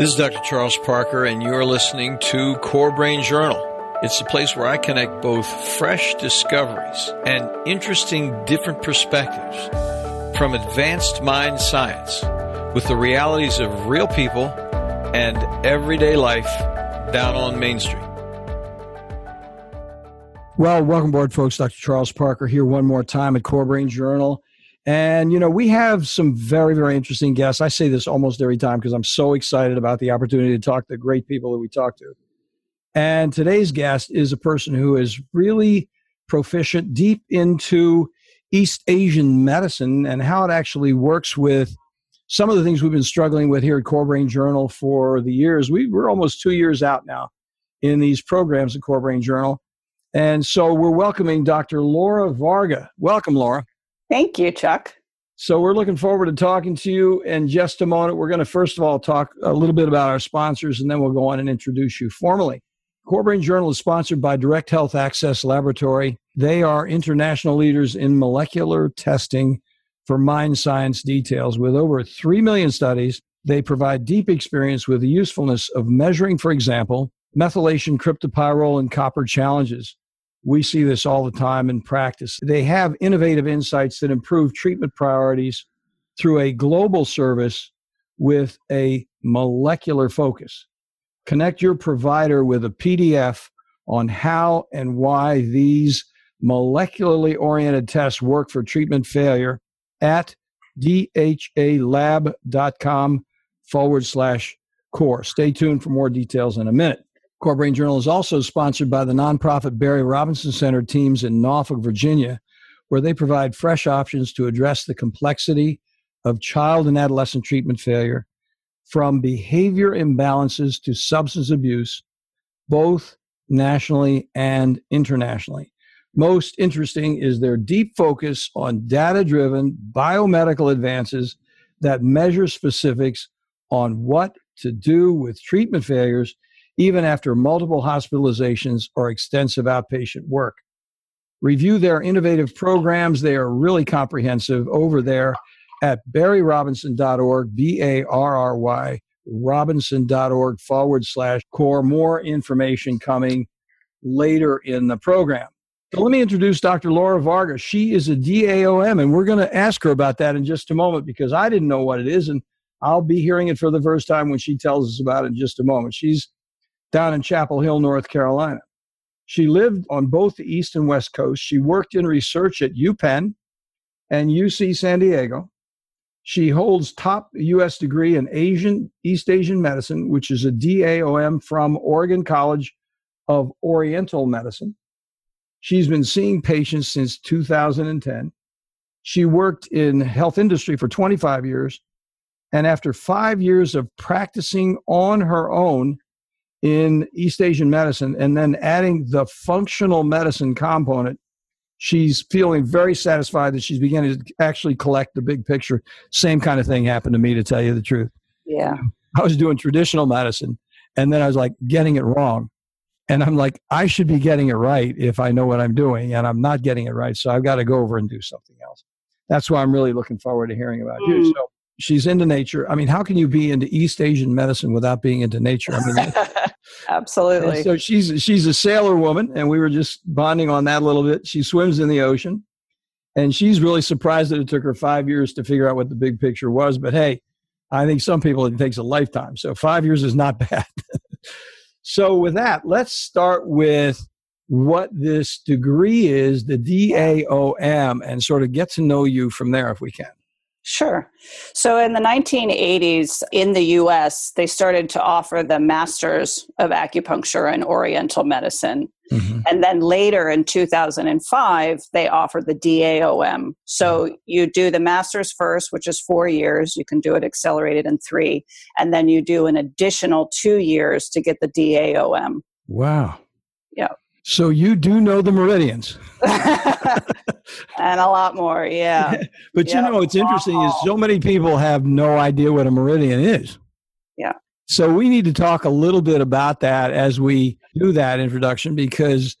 This is Dr. Charles Parker, and you're listening to Core Brain Journal. It's the place where I connect both fresh discoveries and interesting different perspectives from advanced mind science with the realities of real people and everyday life down on Main Street. Well, welcome aboard, folks. Dr. Charles Parker here one more time at Core Brain Journal. And, you know, we have some very, very interesting guests. I say this almost every time because I'm so excited about the opportunity to talk to great people that we talk to. And today's guest is a person who is really proficient deep into East Asian medicine and how it actually works with some of the things we've been struggling with here at Core Brain Journal for the years. We, we're almost two years out now in these programs at Core Brain Journal. And so we're welcoming Dr. Laura Varga. Welcome, Laura. Thank you, Chuck. So we're looking forward to talking to you in just a moment. We're going to first of all talk a little bit about our sponsors, and then we'll go on and introduce you formally. Core Journal is sponsored by Direct Health Access Laboratory. They are international leaders in molecular testing for mind science details. With over 3 million studies, they provide deep experience with the usefulness of measuring, for example, methylation, cryptopyrrole, and copper challenges. We see this all the time in practice. They have innovative insights that improve treatment priorities through a global service with a molecular focus. Connect your provider with a PDF on how and why these molecularly oriented tests work for treatment failure at dhalab.com forward slash core. Stay tuned for more details in a minute. Core Brain Journal is also sponsored by the nonprofit Barry Robinson Center teams in Norfolk, Virginia, where they provide fresh options to address the complexity of child and adolescent treatment failure, from behavior imbalances to substance abuse, both nationally and internationally. Most interesting is their deep focus on data driven biomedical advances that measure specifics on what to do with treatment failures even after multiple hospitalizations or extensive outpatient work. Review their innovative programs. They are really comprehensive over there at barryrobinson.org, B A R R Y, robinson.org forward slash core. More information coming later in the program. So let me introduce Dr. Laura Varga. She is a DAOM, and we're going to ask her about that in just a moment because I didn't know what it is, and I'll be hearing it for the first time when she tells us about it in just a moment. She's down in Chapel Hill, North Carolina. She lived on both the East and West Coast. She worked in research at UPenn and UC San Diego. She holds top U.S. degree in Asian East Asian medicine, which is a DAOM from Oregon College of Oriental Medicine. She's been seeing patients since 2010. She worked in health industry for 25 years, and after five years of practicing on her own, in East Asian medicine and then adding the functional medicine component, she's feeling very satisfied that she's beginning to actually collect the big picture. Same kind of thing happened to me, to tell you the truth. Yeah. I was doing traditional medicine and then I was like getting it wrong. And I'm like, I should be getting it right if I know what I'm doing, and I'm not getting it right. So I've got to go over and do something else. That's why I'm really looking forward to hearing about mm. you. So she's into nature. I mean, how can you be into East Asian medicine without being into nature? I mean, absolutely. So she's she's a sailor woman, and we were just bonding on that a little bit. She swims in the ocean, and she's really surprised that it took her five years to figure out what the big picture was. But hey, I think some people it takes a lifetime. So five years is not bad. so with that, let's start with what this degree is, the DAOM, and sort of get to know you from there if we can. Sure. So in the 1980s in the US, they started to offer the Masters of Acupuncture and Oriental Medicine. Mm-hmm. And then later in 2005, they offered the DAOM. So mm-hmm. you do the Masters first, which is four years. You can do it accelerated in three. And then you do an additional two years to get the DAOM. Wow. Yeah. So you do know the meridians. and a lot more, yeah. but yep. you know what's interesting is so many people have no idea what a meridian is. Yeah. So we need to talk a little bit about that as we do that introduction because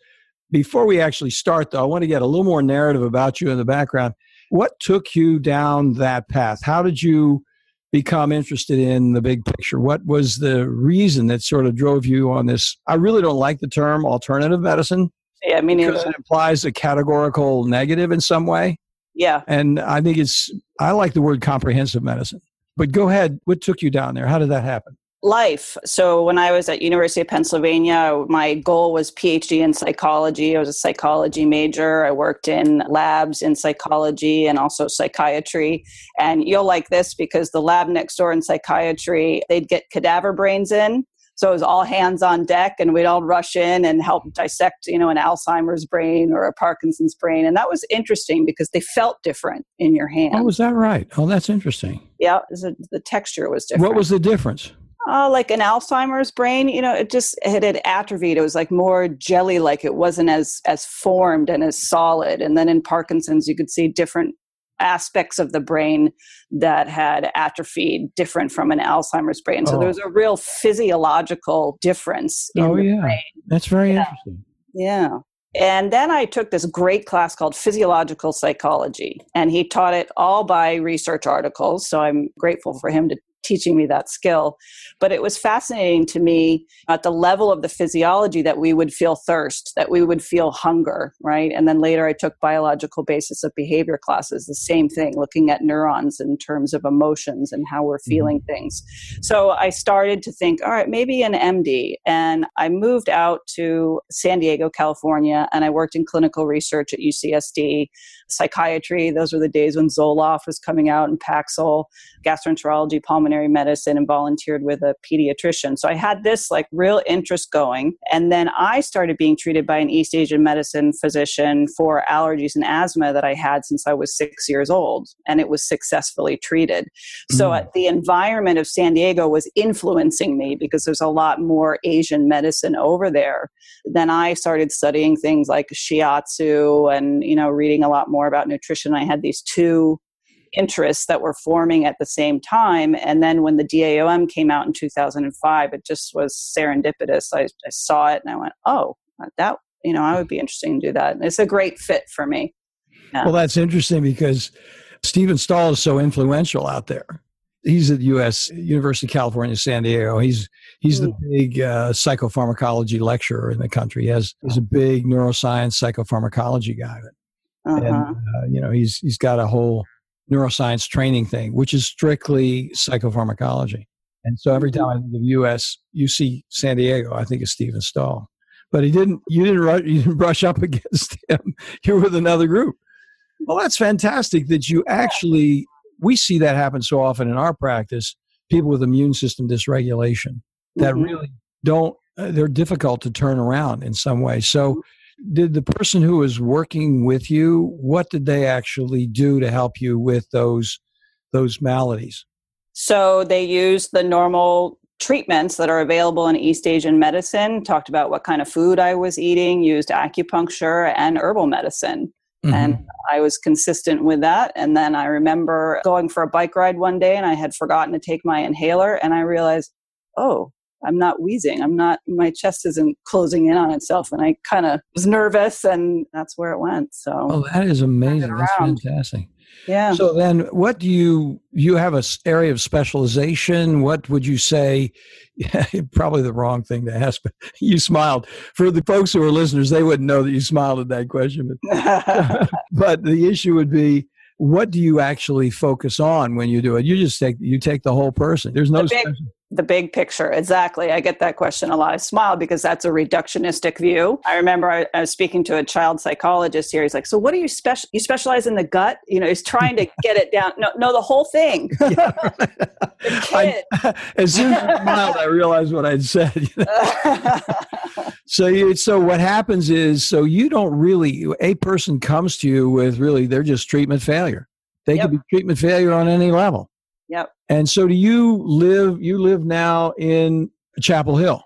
before we actually start though, I want to get a little more narrative about you in the background. What took you down that path? How did you become interested in the big picture? What was the reason that sort of drove you on this? I really don't like the term alternative medicine. Yeah, me neither. Because it implies a categorical negative in some way. Yeah. And I think it's, I like the word comprehensive medicine. But go ahead. What took you down there? How did that happen? Life. So when i was at university of pennsylvania my goal was phd in psychology. I was a psychology major. I worked in labs in psychology and also psychiatry. And you'll like this because the lab next door in psychiatry they'd get cadaver brains in. So it was all hands on deck and we'd all rush in and help dissect you know an alzheimer's brain or a parkinson's brain. And that was interesting because they felt different in your hand oh was that right? Oh that's interesting. Yeah the texture was different what was the difference uh, like an Alzheimer's brain, you know, it just it had atrophied. It was like more jelly like. It wasn't as as formed and as solid. And then in Parkinson's, you could see different aspects of the brain that had atrophied, different from an Alzheimer's brain. So oh. there was a real physiological difference. oh yeah, brain. that's very yeah. interesting. Yeah. And then I took this great class called Physiological Psychology, and he taught it all by research articles. So I'm grateful for him to teaching me that skill. But it was fascinating to me at the level of the physiology that we would feel thirst, that we would feel hunger, right? And then later I took biological basis of behavior classes, the same thing, looking at neurons in terms of emotions and how we're mm-hmm. feeling things. So I started to think, all right, maybe an MD. And I moved out to San Diego, California, and I worked in clinical research at UCSD, psychiatry. Those were the days when Zoloft was coming out and Paxil, gastroenterology, pulmonary pulmonary medicine and volunteered with a pediatrician. So I had this like real interest going. And then I started being treated by an East Asian medicine physician for allergies and asthma that I had since I was six years old. And it was successfully treated. Mm. So uh, the environment of San Diego was influencing me because there's a lot more Asian medicine over there. Then I started studying things like shiatsu and, you know, reading a lot more about nutrition. I had these two interests that were forming at the same time. And then when the DAOM came out in 2005, it just was serendipitous. I, I saw it and I went, oh, that, you know, I would be interested to do that. And it's a great fit for me. Yeah. Well, that's interesting because Stephen Stahl is so influential out there. He's at the U.S. University of California, San Diego. He's he's the big uh, psychopharmacology lecturer in the country. He has he's a big neuroscience psychopharmacology guy. Uh-huh. And uh, you know he's he's got a whole neuroscience training thing, which is strictly psychopharmacology. And so every time I think of U.S. UC San Diego, I think of Stephen Stahl. But he didn't. You didn't. Rush, you didn't brush up against him. You're with another group. Well, that's fantastic that you actually. We see that happen so often in our practice. People with immune system dysregulation that mm-hmm. really don't. Uh, they're difficult to turn around in some way. So did the person who was working with you what did they actually do to help you with those those maladies? So they used the normal treatments that are available in east asian medicine talked about what kind of food i was eating used acupuncture and herbal medicine. Mm-hmm. and i was consistent with that. And then i remember going for a bike ride one day and i had forgotten to take my inhaler and i realized oh I'm not wheezing. I'm not, my chest isn't closing in on itself. And I kind of was nervous and that's where it went. So, oh, that is amazing. That's fantastic. Yeah. So then what do you, you have a area of specialization. What would you say? probably the wrong thing to ask, but you smiled. For the folks who are listeners, they wouldn't know that you smiled at that question. But, but the issue would be, what do you actually focus on when you do it? You just take you take the whole person. There's no the big, the big picture. Exactly. I get that question a lot. I smile because that's a reductionistic view. I remember I, I was speaking to a child psychologist here. He's like, "So what do you special? You specialize in the gut? You know, he's trying to get it down. No, no, the whole thing. the kid. I, as soon as I smiled, I realized what I'd said. You know? so, you, so what happens is, so you don't really. A person comes to you with really, they're just treatment failure. They yep. could be treatment failure on any level. Yep. And so do you live you live now in Chapel Hill?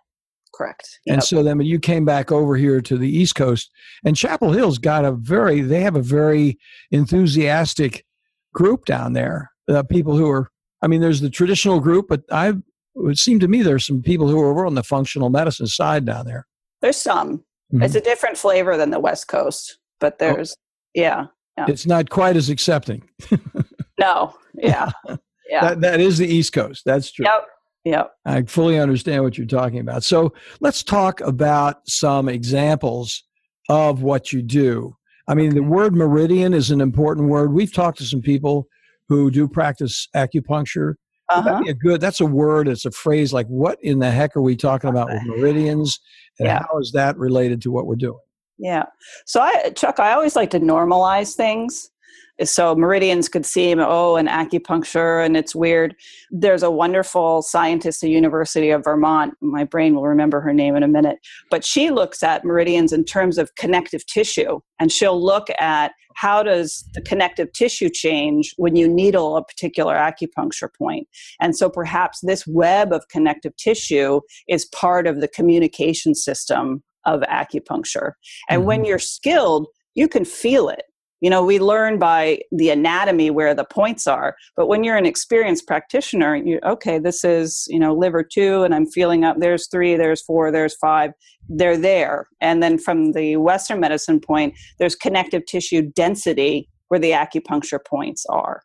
Correct. Yep. And so then you came back over here to the East Coast and Chapel Hill's got a very they have a very enthusiastic group down there. Uh, people who are I mean there's the traditional group but I it seemed to me there's some people who are on the functional medicine side down there. There's some. Mm-hmm. It's a different flavor than the West Coast, but oh. there's oh. yeah, yeah. It's not quite as accepting. no. Yeah. Yeah. That, that is the East Coast. That's true. Yep. Yep. I fully understand what you're talking about. So let's talk about some examples of what you do. I mean, the word meridian is an important word. We've talked to some people who do practice acupuncture. Uh-huh. That'd be a good. That's a word. It's a phrase. Like, what in the heck are we talking about with meridians, and Yeah. how is that related to what we're doing? Yeah. So I Chuck, I always like to normalize things. So meridians could seem, oh, an acupuncture and it's weird. There's a wonderful scientist at University of Vermont. My brain will remember her name in a minute. But she looks at meridians in terms of connective tissue. And she'll look at how does the connective tissue change when you needle a particular acupuncture point. And so perhaps this web of connective tissue is part of the communication system of acupuncture. And when mm-hmm. you're skilled, you can feel it. You know, we learn by the anatomy where the points are, but when you're an experienced practitioner, you okay, this is, you know, liver 2 and I'm feeling up there's 3, there's 4, there's 5. They're there. And then from the western medicine point, there's connective tissue density where the acupuncture points are.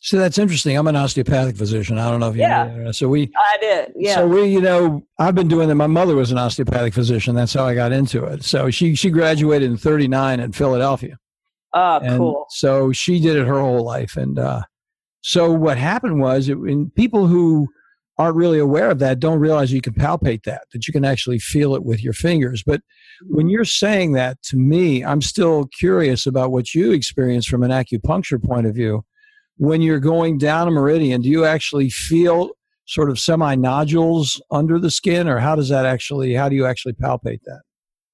So that's interesting. I'm an osteopathic physician. I don't know if you Yeah. know that. So we, I did. Yeah. so we, you know, I've been doing that. My mother was an osteopathic physician. That's how I got into it. So she she graduated in '39 in Philadelphia. Oh, And cool. So she did it her whole life. And uh, so what happened was, it, and people who aren't really aware of that don't realize you can palpate that, that you can actually feel it with your fingers. But when you're saying that to me, I'm still curious about what you experience from an acupuncture point of view. When you're going down a meridian, do you actually feel sort of semi nodules under the skin, or how does that actually, how do you actually palpate that?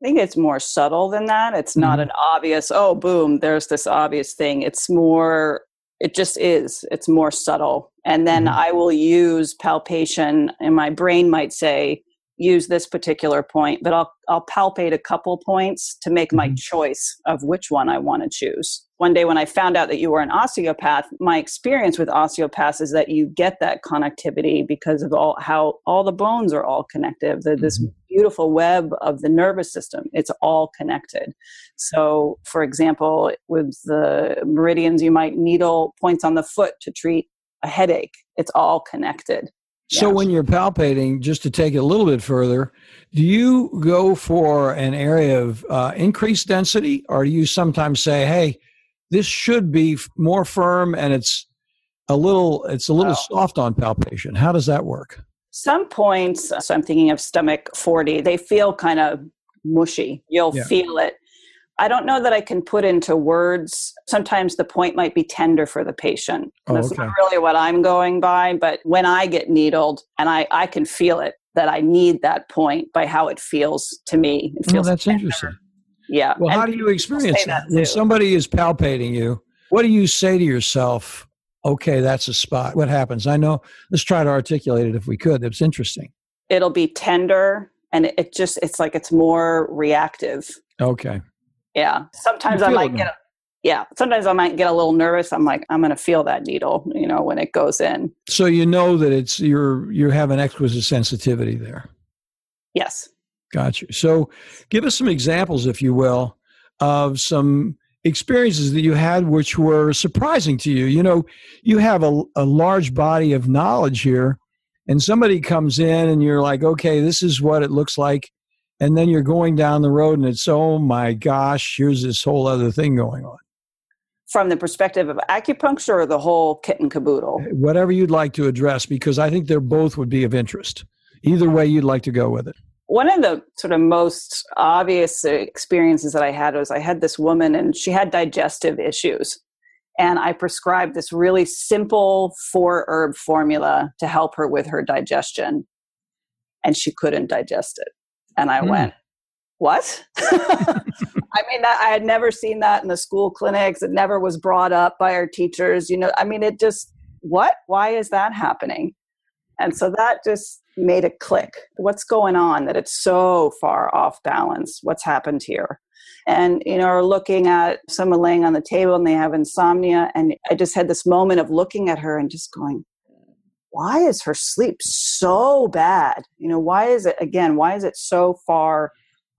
I think it's more subtle than that. It's not Mhm. an obvious, oh, boom, there's this obvious thing. It's more, it just is. It's more subtle. And then Mhm. I will use palpation, and my brain might say, use this particular point, but I'll, I'll palpate a couple points to make my Mhm. choice of which one I want to choose. One day when I found out that you were an osteopath, my experience with osteopaths is that you get that connectivity because of all how all the bones are all connected. The, this Mhm. beautiful web of the nervous system. It's all connected. So, for example, with the meridians, you might needle points on the foot to treat a headache. It's all connected. So Yeah. when you're palpating, just to take it a little bit further, do you go for an area of uh, increased density, or do you sometimes say, "Hey, this should be f- more firm and it's a little it's a little Oh. soft on palpation"? How does that work? Some points, so I'm thinking of stomach 40, they feel kind of mushy. You'll Yeah. feel it. I don't know that I can put into words. Sometimes the point might be tender for the patient. Oh, That's okay. not really what I'm going by, but when I get needled and I, I can feel it that I need that point by how it feels to me. It Oh, that's tender. interesting. Yeah. Well, And how do you experience that When somebody is palpating you, what do you say to yourself? Okay, that's a spot. What happens? I know. Let's try to articulate it if we could. It's interesting. it'll be tender and it just it's like it's more reactive. Okay. Yeah. Sometimes I might get a, yeah, sometimes I might get a little nervous. I'm like, I'm gonna feel that needle, you know, when it goes in. So you know that it's you're you have an exquisite sensitivity there. Yes. Gotcha. So give us some examples, if you will, of some experiences that you had which were surprising to you. You know, you have a, a large body of knowledge here, and somebody comes in and you're like, okay, this is what it looks like. And then you're going down the road and it's, oh my gosh, here's this whole other thing going on. From the perspective of acupuncture or the whole kit and caboodle. Eh, whatever you'd like to address, because I think they're both would be of interest. Either way you'd like to go with it. One of the sort of most obvious experiences that I had was I had this woman and she had digestive issues. And I prescribed this really simple four herb formula to help her with her digestion. And she couldn't digest it. And I Hmm. went, What? I mean, that, I had never seen that in the school clinics. It never was brought up by our teachers. You know, I mean, it just, what? Why is that happening? And so that just made it click. What's going on that it's so far off balance? What's happened here? And, you know, or looking at someone laying on the table and they have insomnia. And I just had this moment of looking at her and just going, why is her sleep so bad? You know, why is it, again, why is it so far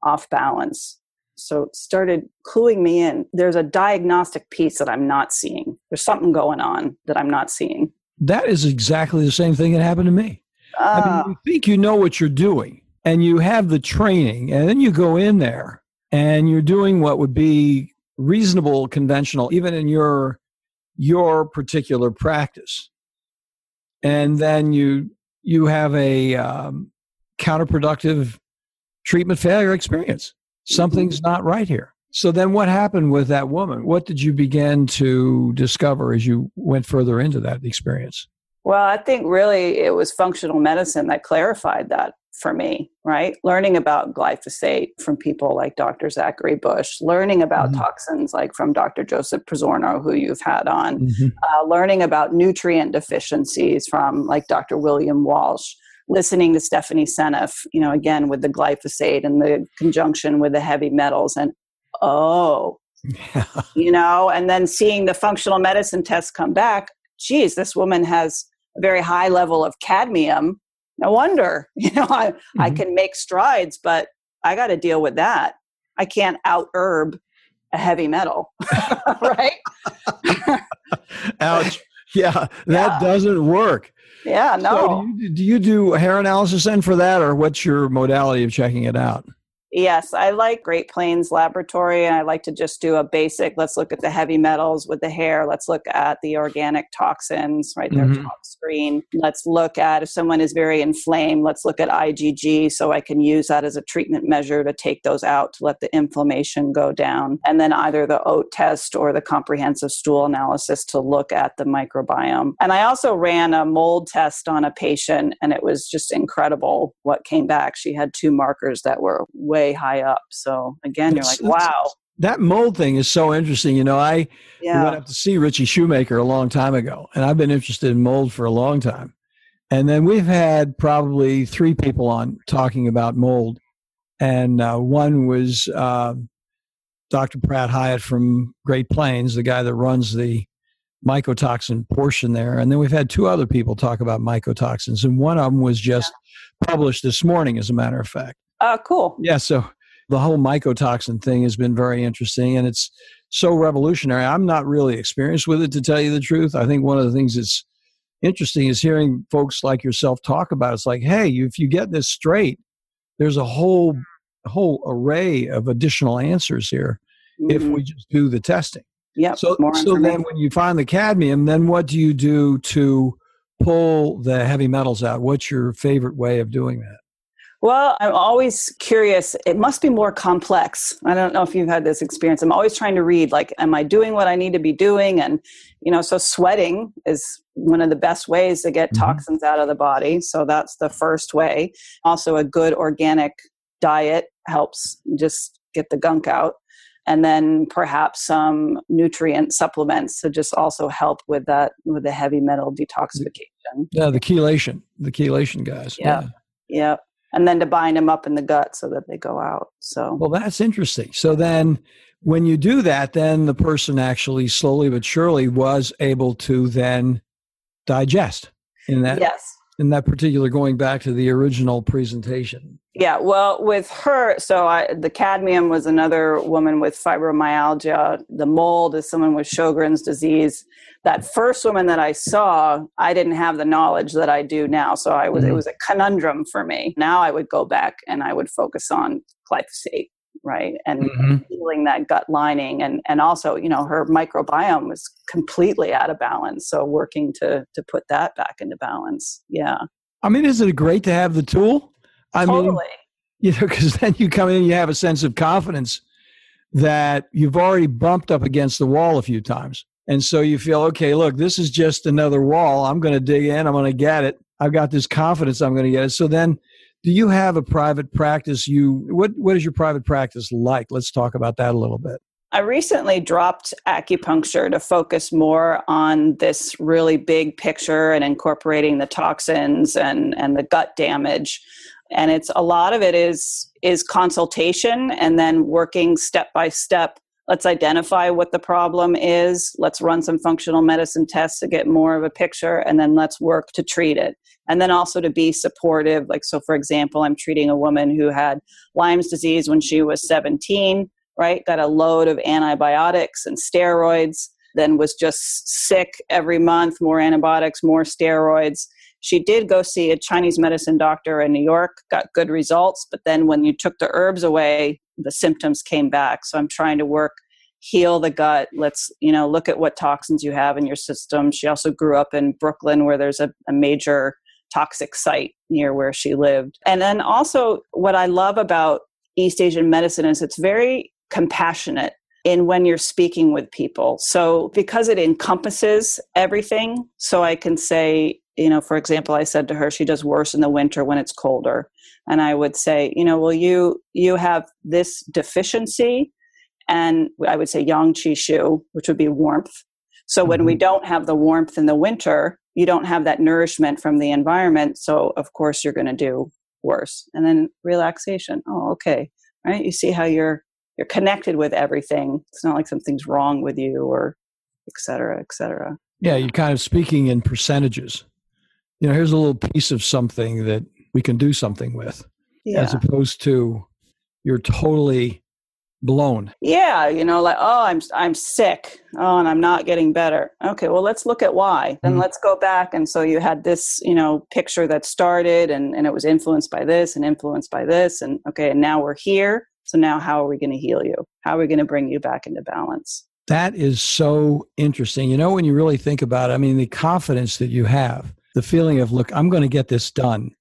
off balance? So it started cluing me in. There's a diagnostic piece that I'm not seeing. There's something going on that I'm not seeing. That is exactly the same thing that happened to me. Uh, I mean, ah. you think you know what you're doing and you have the training, and then you go in there and you're doing what would be reasonable, conventional, even in your your particular practice, and then you you have a um, counterproductive treatment failure experience. Something's not right here. So then what happened with that woman? What did you begin to discover as you went further into that experience? Well, I think really it was functional medicine that clarified that for me, right? Learning about glyphosate from people like Dr. Zachary Bush, learning about mm-hmm. toxins like from Dr. Joseph Pizzorno, who you've had on, mm-hmm. uh, learning about nutrient deficiencies from like Dr. William Walsh, listening to Stephanie Seneff, you know, again with the glyphosate and the conjunction with the heavy metals, and oh, you know, and then seeing the functional medicine test come back, geez, this woman has a very high level of cadmium no wonder you know i, mm-hmm. I can make strides but i got to deal with that. I can't out herb a heavy metal right? Ouch. Yeah that yeah. doesn't work. Yeah no so do, you, do you do hair analysis then for that or what's your modality of checking it out Yes, I like Great Plains Laboratory, and I like to just do a basic. Let's look at the heavy metals with the hair. Let's look at the organic toxins right there mm-hmm. top screen. Let's look at if someone is very inflamed. Let's look at IgG, so I can use that as a treatment measure to take those out to let the inflammation go down. And then either the OAT test or the comprehensive stool analysis to look at the microbiome. And I also ran a mold test on a patient, and it was just incredible what came back. She had two markers that were way way high up. So again, you're like, wow. That mold thing is so interesting. You know, I yeah. went up to see Ritchie Shoemaker a long time ago, and I've been interested in mold for a long time. And then we've had probably three people on talking about mold. And uh, one was uh, Dr. Pratt Hyatt from Great Plains, the guy that runs the mycotoxin portion there. And then we've had two other people talk about mycotoxins. And one of them was just yeah. published this morning, as a matter of fact. Oh, cool. Yeah. So the whole mycotoxin thing has been very interesting and it's so revolutionary. I'm not really experienced with it, to tell you the truth. I think one of the things that's interesting is hearing folks like yourself talk about it. It's like, hey, if you get this straight, there's a whole whole array of additional answers here mm-hmm. if we just do the testing. Yeah. So, so then when you find the cadmium, then what do you do to pull the heavy metals out? What's your favorite way of doing that? Well, I'm always curious. It must be more complex. I don't know if you've had this experience. I'm always trying to read, like, am I doing what I need to be doing? And, you know, so sweating is one of the best ways to get mm-hmm. toxins out of the body. So that's the first way. Also, a good organic diet helps just get the gunk out. And then perhaps some nutrient supplements to just also help with that, with the heavy metal detoxification. Yeah, the chelation, the chelation guys. Yeah. Yeah. yeah and then to bind them up in the gut so that they go out. So well, that's interesting. So then, when you do that, then the person actually slowly but surely was able to then digest in that. Yes. In that particular, going back to the original presentation. Yeah, well, with her, so I, the cadmium was another woman with fibromyalgia. The mold is someone with Sjogren's disease that first woman that I saw, I didn't have the knowledge that I do now. So I was mm-hmm. it was a conundrum for me. Now I would go back and I would focus on glyphosate, right? And mm-hmm. healing that gut lining and and also, you know, her microbiome was completely out of balance. So working to to put that back into balance. Yeah. I mean, isn't it great to have the tool? I totally. mean, you know, because then you come in you have a sense of confidence that you've already bumped up against the wall a few times and so you feel, okay, look, this is just another wall. I'm going to dig in. I'm going to get it. I've got this confidence I'm going to get it. So then, do you have a private practice? You what what is your private practice like? Let's talk about that a little bit. I recently dropped acupuncture to focus more on this really big picture and incorporating the toxins and, and the gut damage. And it's a lot of it is is consultation and then working step by step let's identify what the problem is. Let's run some functional medicine tests to get more of a picture and then let's work to treat it. And then also to be supportive like so for example i'm treating a woman who had lyme's disease when she was 17 right? Got a load of antibiotics and steroids then was just sick every month, more antibiotics, more steroids. She did go see a Chinese medicine doctor in New York, got good results, but then when you took the herbs away, the symptoms came back. So I'm trying to work heal the gut. Let's you know look at what toxins you have in your system. She also grew up in brooklyn where there's a, a major toxic site near where she lived. And then also what i love about east asian medicine is it's very compassionate in when you're speaking with people. So because it encompasses everything so i can say you know for example i said to her she does worse in the winter when it's colder and i would say you know well you you have this deficiency and I would say yang qi xu, which would be warmth. So mm-hmm. when we mm-hmm. don't have the warmth in the winter, you don't have that nourishment from the environment. So of course you're going to do worse. And then relaxation. Oh, okay. Right. You see how you're you're connected with everything. It's not like something's wrong with you or et cetera, et cetera. Yeah, you're kind of speaking in percentages. You know, here's a little piece of something that we can do something with, yeah. as opposed to you're totally blown. Yeah, you know, like oh, I'm I'm sick. Oh, and I'm not getting better. Okay, well, let's look at why. Then mm-hmm. let's go back. And so you had this, you know, picture that started, and and it was influenced by this, and influenced by this, and okay, and now we're here. So now, how are we going to heal you? How are we going to bring you back into balance? That is so interesting. You know, when you really think about it, I mean, the confidence that you have, the feeling of, look, I'm going to get this done,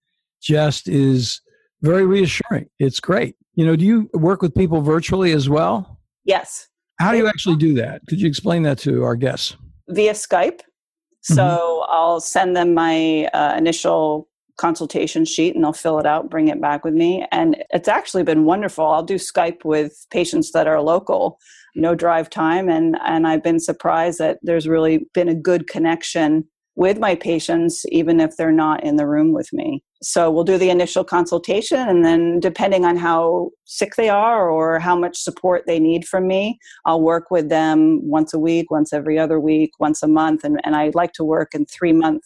just is very reassuring. It's great. You know, do you work with people virtually as well? Yes. How do you actually do that? Could you explain that to our guests? Via Skype. So mm-hmm. I'll send them my uh, initial consultation sheet and they'll fill it out, bring it back with me. And it's actually been wonderful. I'll do Skype with patients that are local, no drive time. And, and I've been surprised that there's really been a good connection with my patients, even if they're not in the room with me. So we'll do the initial consultation, and then depending on how sick they are or how much support they need from me, I'll work with them once a week, once every other week, once a month. And, and I like to work in three month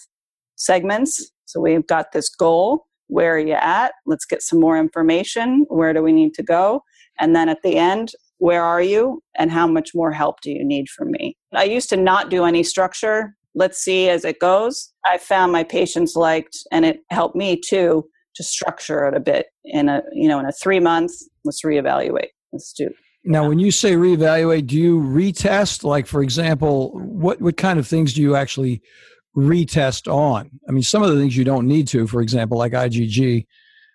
segments. So we've got this goal. Where are you at? Let's get some more information. Where do we need to go? And then at the end, where are you and how much more help do you need from me? I used to not do any structure let's see as it goes. I found my patients liked, and it helped me too, to structure it a bit in a you know in a three months. Let's reevaluate. Let's do. Now, when you say reevaluate, do you retest? Like, for example, what what kind of things do you actually retest on? I mean, some of the things you don't need to. For example, like IgG.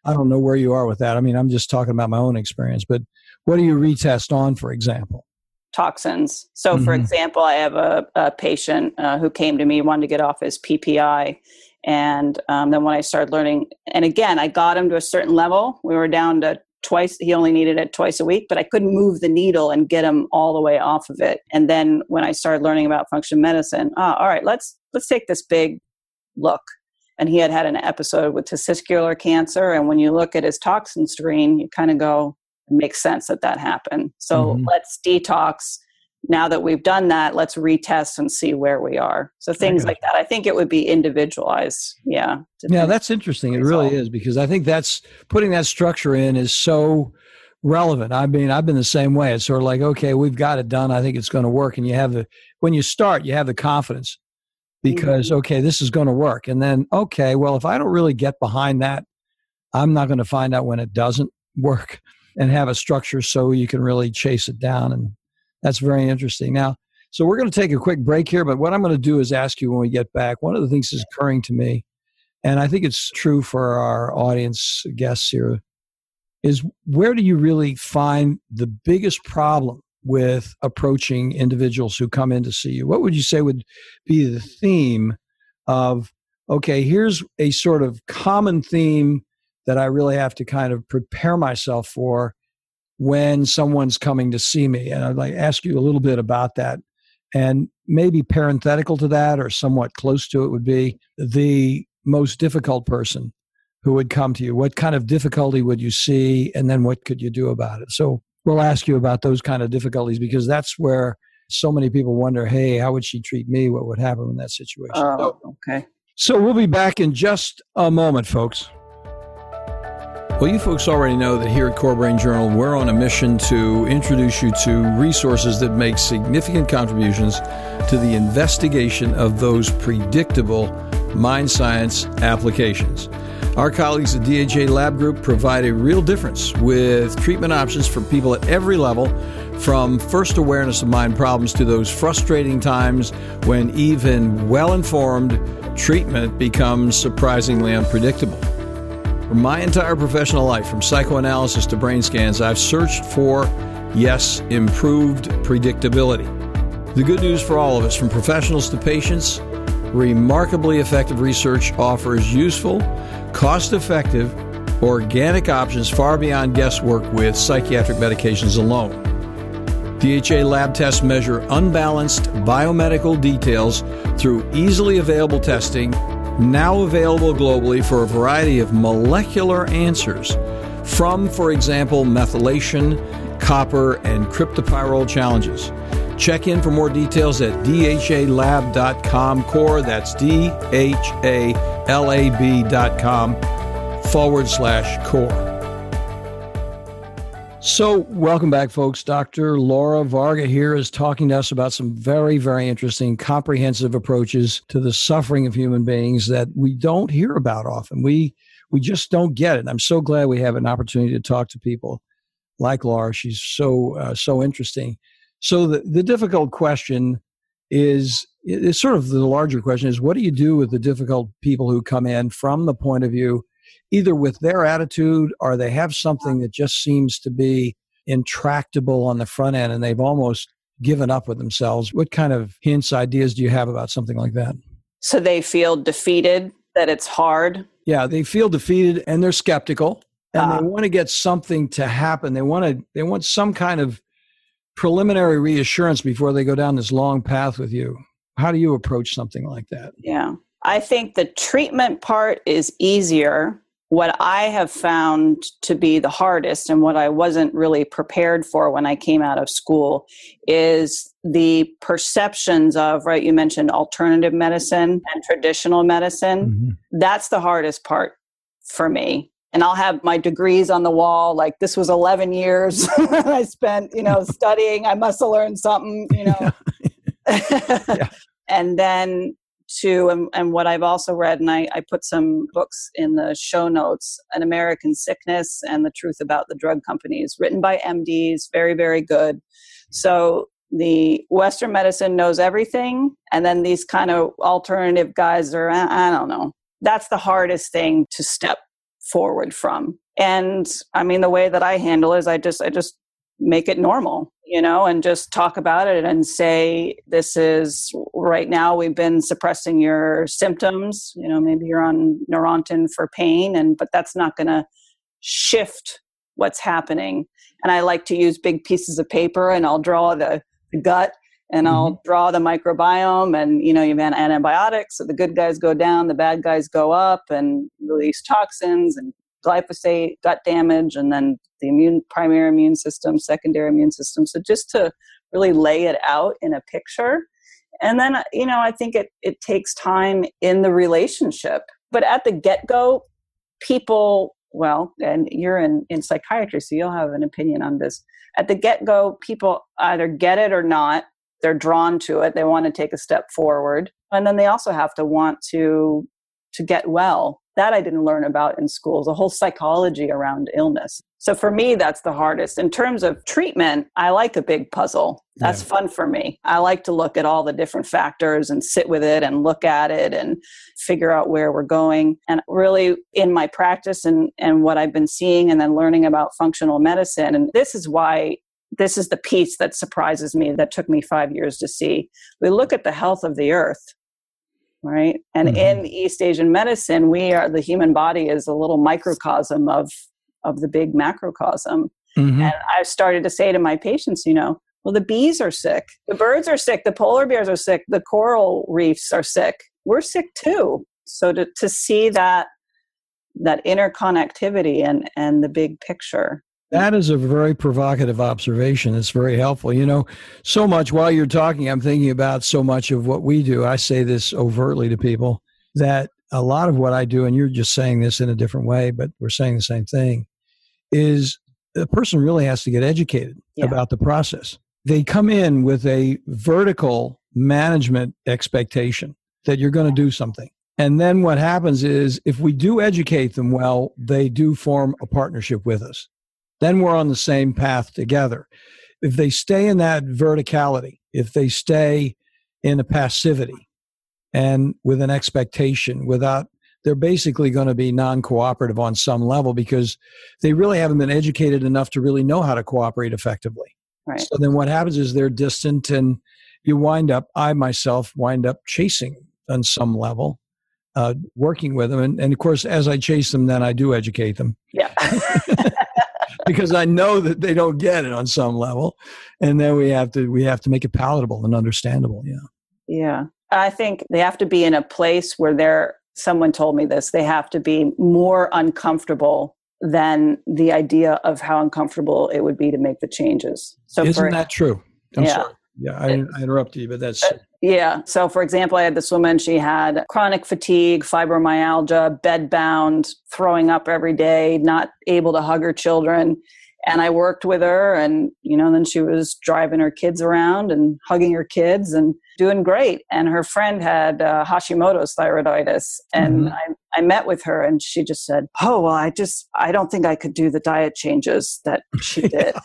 I don't know where you are with that. I mean, I'm just talking about my own experience. But what do you retest on, for example? Toxins. So, mm-hmm. for example, I have a, a patient uh, who came to me wanted to get off his PPI, and um, then when I started learning, and again, I got him to a certain level. We were down to twice. He only needed it twice a week, but I couldn't move the needle and get him all the way off of it. And then when I started learning about function medicine, oh, all right, let's let's take this big look. And he had had an episode with testicular cancer, and when you look at his toxin screen, you kind of go, makes sense that that happened. So mm-hmm. let's detox. Now that we've done that, let's retest and see where we are. So things like that. I think it would be individualized. Yeah. Yeah, that's interesting. It really is because I think that's putting that structure in is so relevant. I mean, I've been the same way. It's sort of like, okay, we've got it done. I think it's going to work. And you have the, when you start, you have the confidence because, mm-hmm. okay, this is going to work. And then, okay, well, if I don't really get behind that, I'm not going to find out when it doesn't work and have a structure so you can really chase it down. And that's very interesting. Now, so we're going to take a quick break here, but what I'm going to do is ask you when we get back. One of the things that's occurring to me, and I think it's true for our audience guests here, is where do you really find the biggest problem with approaching individuals who come in to see you? What would you say would be the theme of, okay, here's a sort of common theme that I really have to kind of prepare myself for when someone's coming to see me. And I'd like ask you a little bit about that. And maybe parenthetical to that or somewhat close to it would be the most difficult person who would come to you. What kind of difficulty would you see? And then what could you do about it? So we'll ask you about those kind of difficulties because that's where so many people wonder hey, how would she treat me? What would happen in that situation? Oh, okay. So we'll be back in just a moment, folks. Well, you folks already know that here at Core Brain Journal, we're on a mission to introduce you to resources that make significant contributions to the investigation of those predictable mind science applications. Our colleagues at DHA Lab Group provide a real difference with treatment options for people at every level, from first awareness of mind problems to those frustrating times when even well informed treatment becomes surprisingly unpredictable. For my entire professional life, from psychoanalysis to brain scans, I've searched for, yes, improved predictability. The good news for all of us, from professionals to patients, remarkably effective research offers useful, cost effective, organic options far beyond guesswork with psychiatric medications alone. DHA lab tests measure unbalanced biomedical details through easily available testing, now available globally for a variety of molecular answers from, for example, methylation, copper, and cryptopyrrole challenges. Check in for more details at dhalab.com core. That's D H A L A B.com forward slash core. So, welcome back, folks. Dr. Laura Varga here is talking to us about some very, very interesting, comprehensive approaches to the suffering of human beings that we don't hear about often. We we just don't get it. I'm so glad we have an opportunity to talk to people like Laura. She's so uh, so interesting. So the, the difficult question is it's sort of the larger question is what do you do with the difficult people who come in from the point of view either with their attitude or they have something that just seems to be intractable on the front end and they've almost given up with themselves. What kind of hints, ideas do you have about something like that? So they feel defeated, that it's hard. Yeah, they feel defeated and they're skeptical and uh, they want to get something to happen. They want to they want some kind of preliminary reassurance before they go down this long path with you. How do you approach something like that? Yeah. I think the treatment part is easier. What I have found to be the hardest and what I wasn't really prepared for when I came out of school is the perceptions of, right, you mentioned alternative medicine and traditional medicine. Mm-hmm. That's the hardest part for me and I'll have my degrees on the wall. Like this was 11 years I spent, you know, studying. I must have learned something, you know. yeah. and then to, and, and, what I've also read, and I, I put some books in the show notes An American Sickness and The Truth About the Drug Companies, written by MDs, very, very good. So the Western medicine knows everything, and then these kind of alternative guys are, I don't know. That's the hardest thing to step forward from. And I mean, the way that I handle is I just, I just make it normal, you know, and just talk about it and say, this is right now we've been suppressing your symptoms. You know, maybe you're on Neurontin for pain, and but that's not going to shift what's happening. And I like to use big pieces of paper and I'll draw the, the gut and I'll mm-hmm. draw the microbiome and you know you have antibiotics so the good guys go down the bad guys go up and release toxins and glyphosate gut damage and then the immune primary immune system secondary immune system. So just to really lay it out in a picture. And then you know i think it it takes time in the relationship. But at the get-go people well and you're in in psychiatry so you'll have an opinion on this. At the get-go people either get it or not. They're drawn to it. They want to take a step forward. And then they also have to want to to get well that i didn't learn about in schools a whole psychology around illness. So for me that's the hardest. In terms of treatment i like a big puzzle. That's yeah. fun for me. I like to look at all the different factors and sit with it and look at it and figure out where we're going. And really in my practice and and what i've been seeing and then learning about functional medicine and this is why this is the piece that surprises me that took me five years to see. We look at the health of the earth, right? And mm-hmm. in East Asian medicine, we are the human body is a little microcosm of of the big macrocosm. Mm-hmm. And I've started to say to my patients, you know, well, the bees are sick, the birds are sick, the polar bears are sick, the coral reefs are sick. We're sick too. So to, to see that that interconnectivity and and the big picture that is a very provocative observation. It's very helpful. You know, so much while you're talking, I'm thinking about so much of what we do. I say this overtly to people that a lot of what I do, and you're just saying this in a different way, but we're saying the same thing, is a person really has to get educated yeah. about the process. They come in with a vertical management expectation that you're going to do something. And then what happens is if we do educate them well, they do form a partnership with us. Then we're on the same path together. If they stay in that verticality, if they stay in a passivity and with an expectation without they're basically going to be non-cooperative on some level because they really haven't been educated enough to really know how to cooperate effectively. Right. So then what happens is they're distant and you wind up I myself wind up chasing on some level uh, working with them. And, and of course, as I chase them, then I do educate them. Yeah. because I know that they don't get it on some level, and then we have to we have to make it palatable and understandable. Yeah. Yeah, I think they have to be in a place where they're. Someone told me this. They have to be more uncomfortable than the idea of how uncomfortable it would be to make the changes. So, isn't for, that true? I'm yeah. sorry. Yeah, I, I interrupted you, but that's. Yeah. So, for example, I had this woman, she had chronic fatigue, fibromyalgia, bed bound, throwing up every day, not able to hug her children and I worked with her and you know then she was driving her kids around and hugging her kids and doing great. And her friend had uh, Hashimoto's thyroiditis. And mm-hmm. I, I met with her and she just said oh well I just I don't think I could do the diet changes that she did.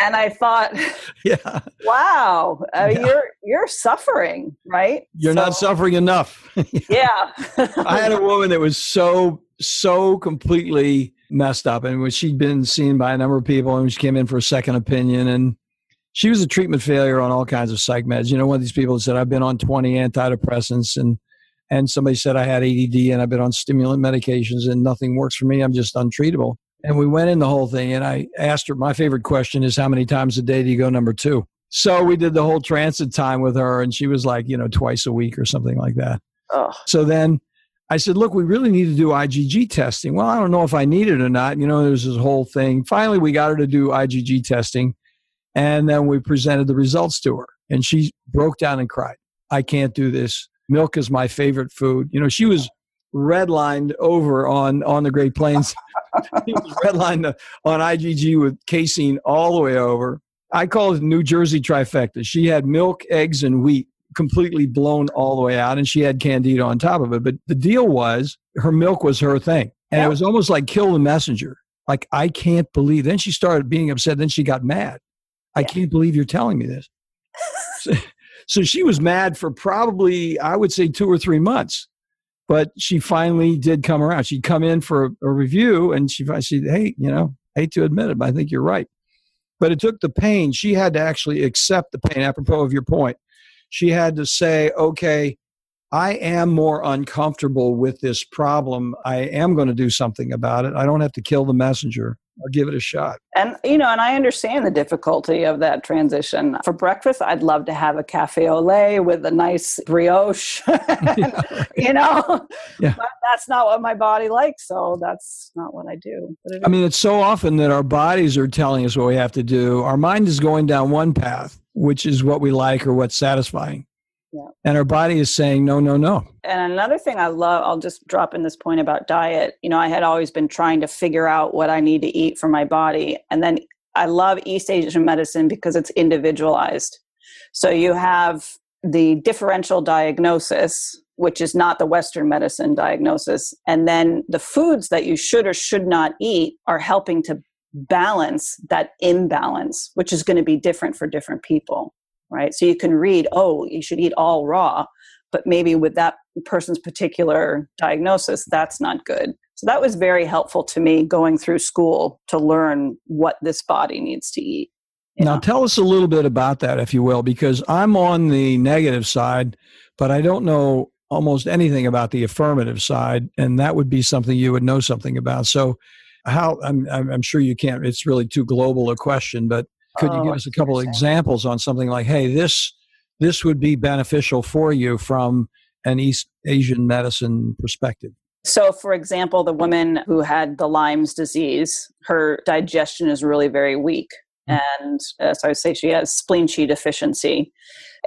And I thought yeah. Wow uh, yeah. you're you're suffering right? You're so, not suffering enough. Yeah. I had a woman that was so so completely messed up. And when she'd been seen by a number of people and she came in for a second opinion and she was a treatment failure on all kinds of psych meds. You know, one of these people said, I've been on 20 antidepressants and and somebody said I had ADD and I've been on stimulant medications and nothing works for me. I'm just untreatable. And we went in the whole thing and I asked her, my favorite question is how many times a day do you go number two? So we did the whole transit time with her and she was like, you know, twice a week or something like that. Oh. So then I said, look, we really need to do IgG testing. Well, I don't know if I need it or not. You know, there's this whole thing. Finally, we got her to do IgG testing. And then we presented the results to her. And she broke down and cried. I can't do this. Milk is my favorite food. You know, she was redlined over on, on the Great Plains. she was redlined on IgG with casein all the way over. I call it New Jersey trifecta. She had milk, eggs, and wheat completely blown all the way out and she had candida on top of it but the deal was her milk was her thing and it was almost like kill the messenger like i can't believe then she started being upset then she got mad i yeah. can't believe you're telling me this. So, so she was mad for probably i would say two or three months but she finally did come around. She'd come in for a, a review and she said hey you know I hate to admit it but i think you're right. But it took the pain. She had to actually accept the pain. Apropos of your point. She had to say, okay, I am more uncomfortable with this problem. I am going to do something about it. I don't have to kill the messenger or give it a shot. And you know, and I understand the difficulty of that transition. For breakfast, I'd love to have a cafe au lait with a nice brioche. You know, yeah. but that's not what my body likes, so that's not what I do. I mean, it's so often that our bodies are telling us what we have to do. Our mind is going down one path, which is what we like or what's satisfying. Yeah. And our body is saying, no, no, no. And another thing I love, I'll just drop in this point about diet. You know, I had always been trying to figure out what I need to eat for my body. And then I love East Asian medicine because it's individualized. So you have the differential diagnosis, which is not the Western medicine diagnosis. And then the foods that you should or should not eat are helping to balance that imbalance, which is going to be different for different people, right? So you can read, oh, you should eat all raw, but maybe with that person's particular diagnosis, that's not good. So that was very helpful to me going through school to learn what this body needs to eat. Now, know? tell us a little bit about that, if you will, because I'm on the negative side, but I don't know almost anything about the affirmative side, and that would be something you would know something about. So, how I'm, I'm sure you can't it's really too global a question but could you oh, give us a couple of examples on something like hey this this would be beneficial for you from an east asian medicine perspective so for example the woman who had the lyme's disease her digestion is really very weak. And uh, so I would say she has spleen qi deficiency.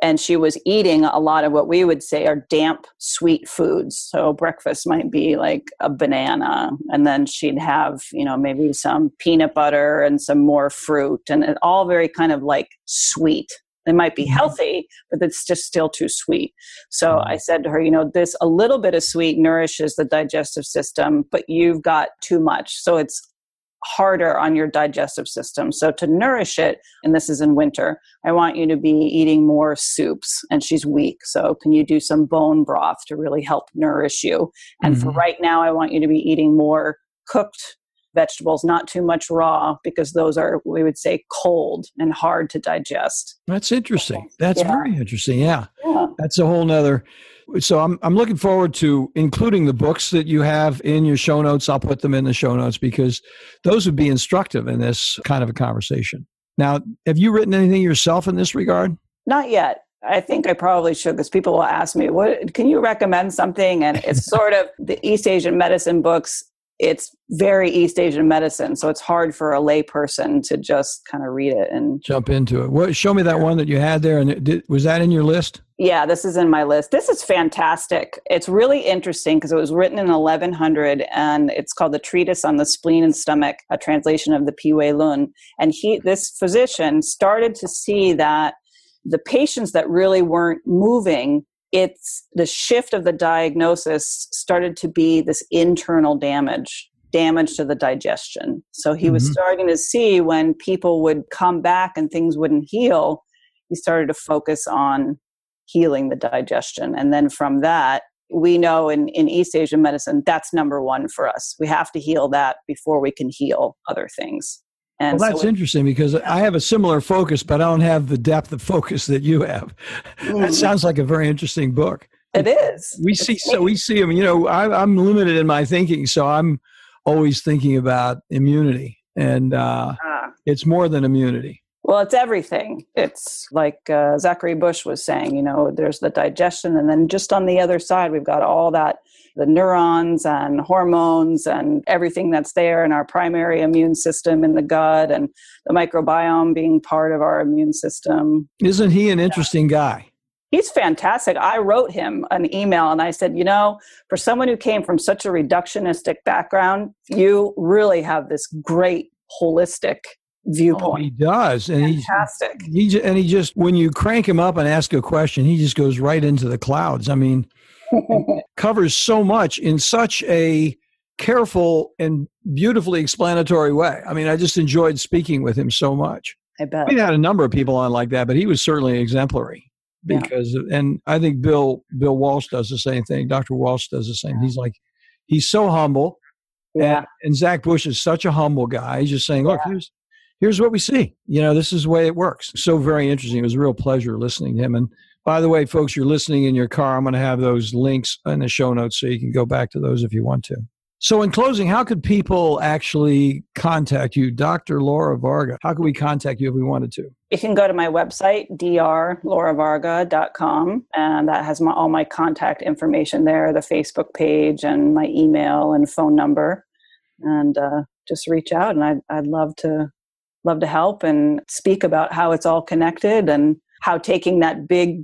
And she was eating a lot of what we would say are damp, sweet foods. So breakfast might be like a banana, and then she'd have, you know, maybe some peanut butter and some more fruit, and it all very kind of like sweet. It might be mm-hmm. healthy, but it's just still too sweet. So mm-hmm. I said to her, you know, this a little bit of sweet nourishes the digestive system, but you've got too much. So it's harder on your digestive system. So to nourish it, and this is in winter, I want you to be eating more soups. And she's weak. So can you do some bone broth to really help nourish you? And mm-hmm. for right now, I want you to be eating more cooked vegetables, not too much raw, because those are, we would say, cold and hard to digest. That's interesting. That's yeah. very interesting. Yeah. yeah. That's a whole nother so I'm I'm looking forward to including the books that you have in your show notes. I'll put them in the show notes because those would be instructive in this kind of a conversation. Now, have you written anything yourself in this regard? Not yet. I think I probably should because people will ask me, "What can you recommend something?" And it's sort of the East Asian medicine books it's very East Asian medicine, so it's hard for a layperson to just kind of read it and jump into it. What? Show me that one that you had there, and did, was that in your list? Yeah, this is in my list. This is fantastic. It's really interesting because it was written in 1100, and it's called the Treatise on the Spleen and Stomach, a translation of the Pi Wei Lun. And he, this physician, started to see that the patients that really weren't moving it's the shift of the diagnosis started to be this internal damage damage to the digestion. So he mm-hmm. was starting to see when people would come back and things wouldn't heal he started to focus on healing the digestion. And then from that we know in, in east asian medicine that's number one for us. We have to heal that before we can heal other things and well, that's so interesting because I have a similar focus, but I don't have the depth of focus that you have. Mm-hmm. That sounds like a very interesting book. It is. We see so we see them. You know, I, am limited in my thinking, so I'm always thinking about immunity, and uh, ah. it's more than immunity. Well, it's everything. It's like uh, Zachary Bush was saying. You know, there's the digestion, and then just on the other side, we've got all that the neurons and hormones and everything that's there in our primary immune system in the gut and the microbiome being part of our immune system. Isn't he an interesting guy? He's fantastic. I wrote him an email and I said, you know, for someone who came from such a reductionistic background, you really have this great holistic viewpoint. Oh, he does, and fantastic. He, he and he just when you crank him up and ask a question, he just goes right into the clouds. I mean, covers so much in such a careful and beautifully explanatory way. I mean, I just enjoyed speaking with him so much. I bet. We had a number of people on like that, but he was certainly exemplary because yeah. and I think Bill Bill Walsh does the same thing. Dr. Walsh does the same. He's like he's so humble. Yeah. And, and Zach Bush is such a humble guy. He's just saying, look, yeah. here's here's what we see. You know, this is the way it works. So very interesting. It was a real pleasure listening to him. And by the way, folks, you're listening in your car. I'm going to have those links in the show notes so you can go back to those if you want to. So, in closing, how could people actually contact you, Dr. Laura Varga? How could we contact you if we wanted to? You can go to my website, drlauravarga.com, and that has my, all my contact information there the Facebook page, and my email and phone number. And uh, just reach out, and I'd, I'd love to love to help and speak about how it's all connected and how taking that big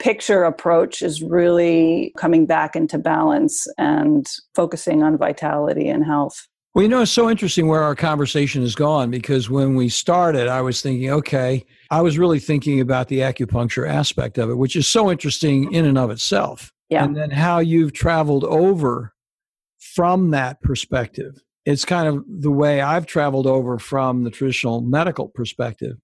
picture approach is really coming back into balance and focusing on vitality and health. Well, you know, it's so interesting where our conversation has gone because when we started, I was thinking, okay, I was really thinking about the acupuncture aspect of it, which is so interesting in and of itself. Yeah. And then how you've traveled over from that perspective. It's kind of the way I've traveled over from the traditional medical perspective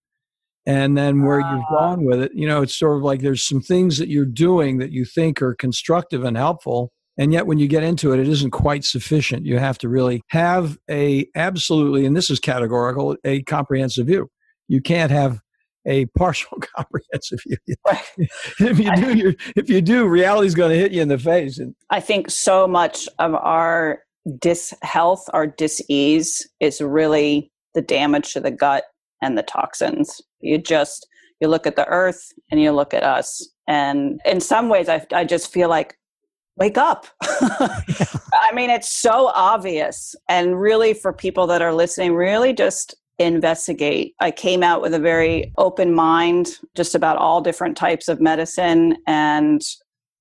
and then where you've ah. gone with it you know it's sort of like there's some things that you're doing that you think are constructive and helpful and yet when you get into it it isn't quite sufficient. You have to really have a absolutely and this is categorical a comprehensive view. You can't have a partial comprehensive view. If you do you if you do reality's going to hit you in the face and i think so much of our dishealth our disease is really the damage to the gut and the toxins. You just you look at the earth and you look at us. And in some ways I I just feel like wake up. I mean it's so obvious and really for people that are listening really just investigate. I came out with a very open mind just about all different types of medicine. And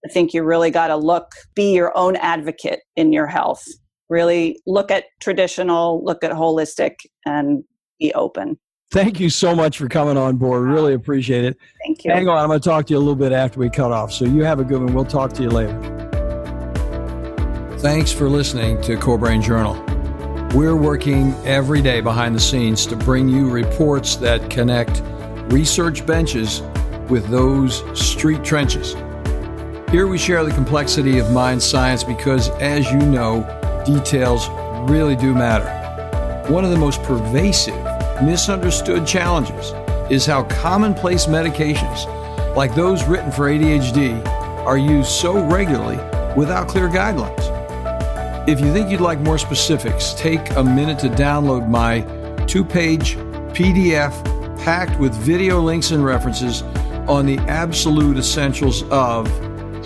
I think you really got to look, be your own advocate in your health. Really look at traditional, look at holistic, and be open. Thank you so much for coming on board. Really appreciate it. Thank you. Hang on, I'm going to talk to you a little bit after we cut off. So you have a good one. We'll talk to you later. Thanks for listening to Core Brain Journal. We're working every day behind the scenes to bring you reports that connect research benches with those street trenches. Here we share the complexity of mind science because, as you know, details really do matter. One of the most pervasive misunderstood challenges is how commonplace medications, like those written for ADHD, are used so regularly without clear guidelines. If you think you'd like more specifics, take a minute to download my two page PDF packed with video links and references on the absolute essentials of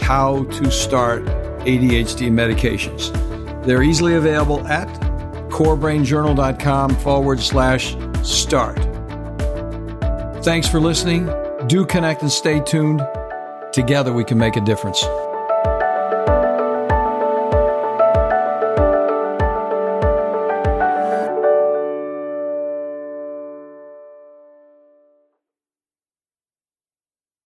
how to start ADHD medications. They're easily available at corebrainjournal.com forward slash start. Thanks for listening. Do connect and stay tuned. Together we can make a difference.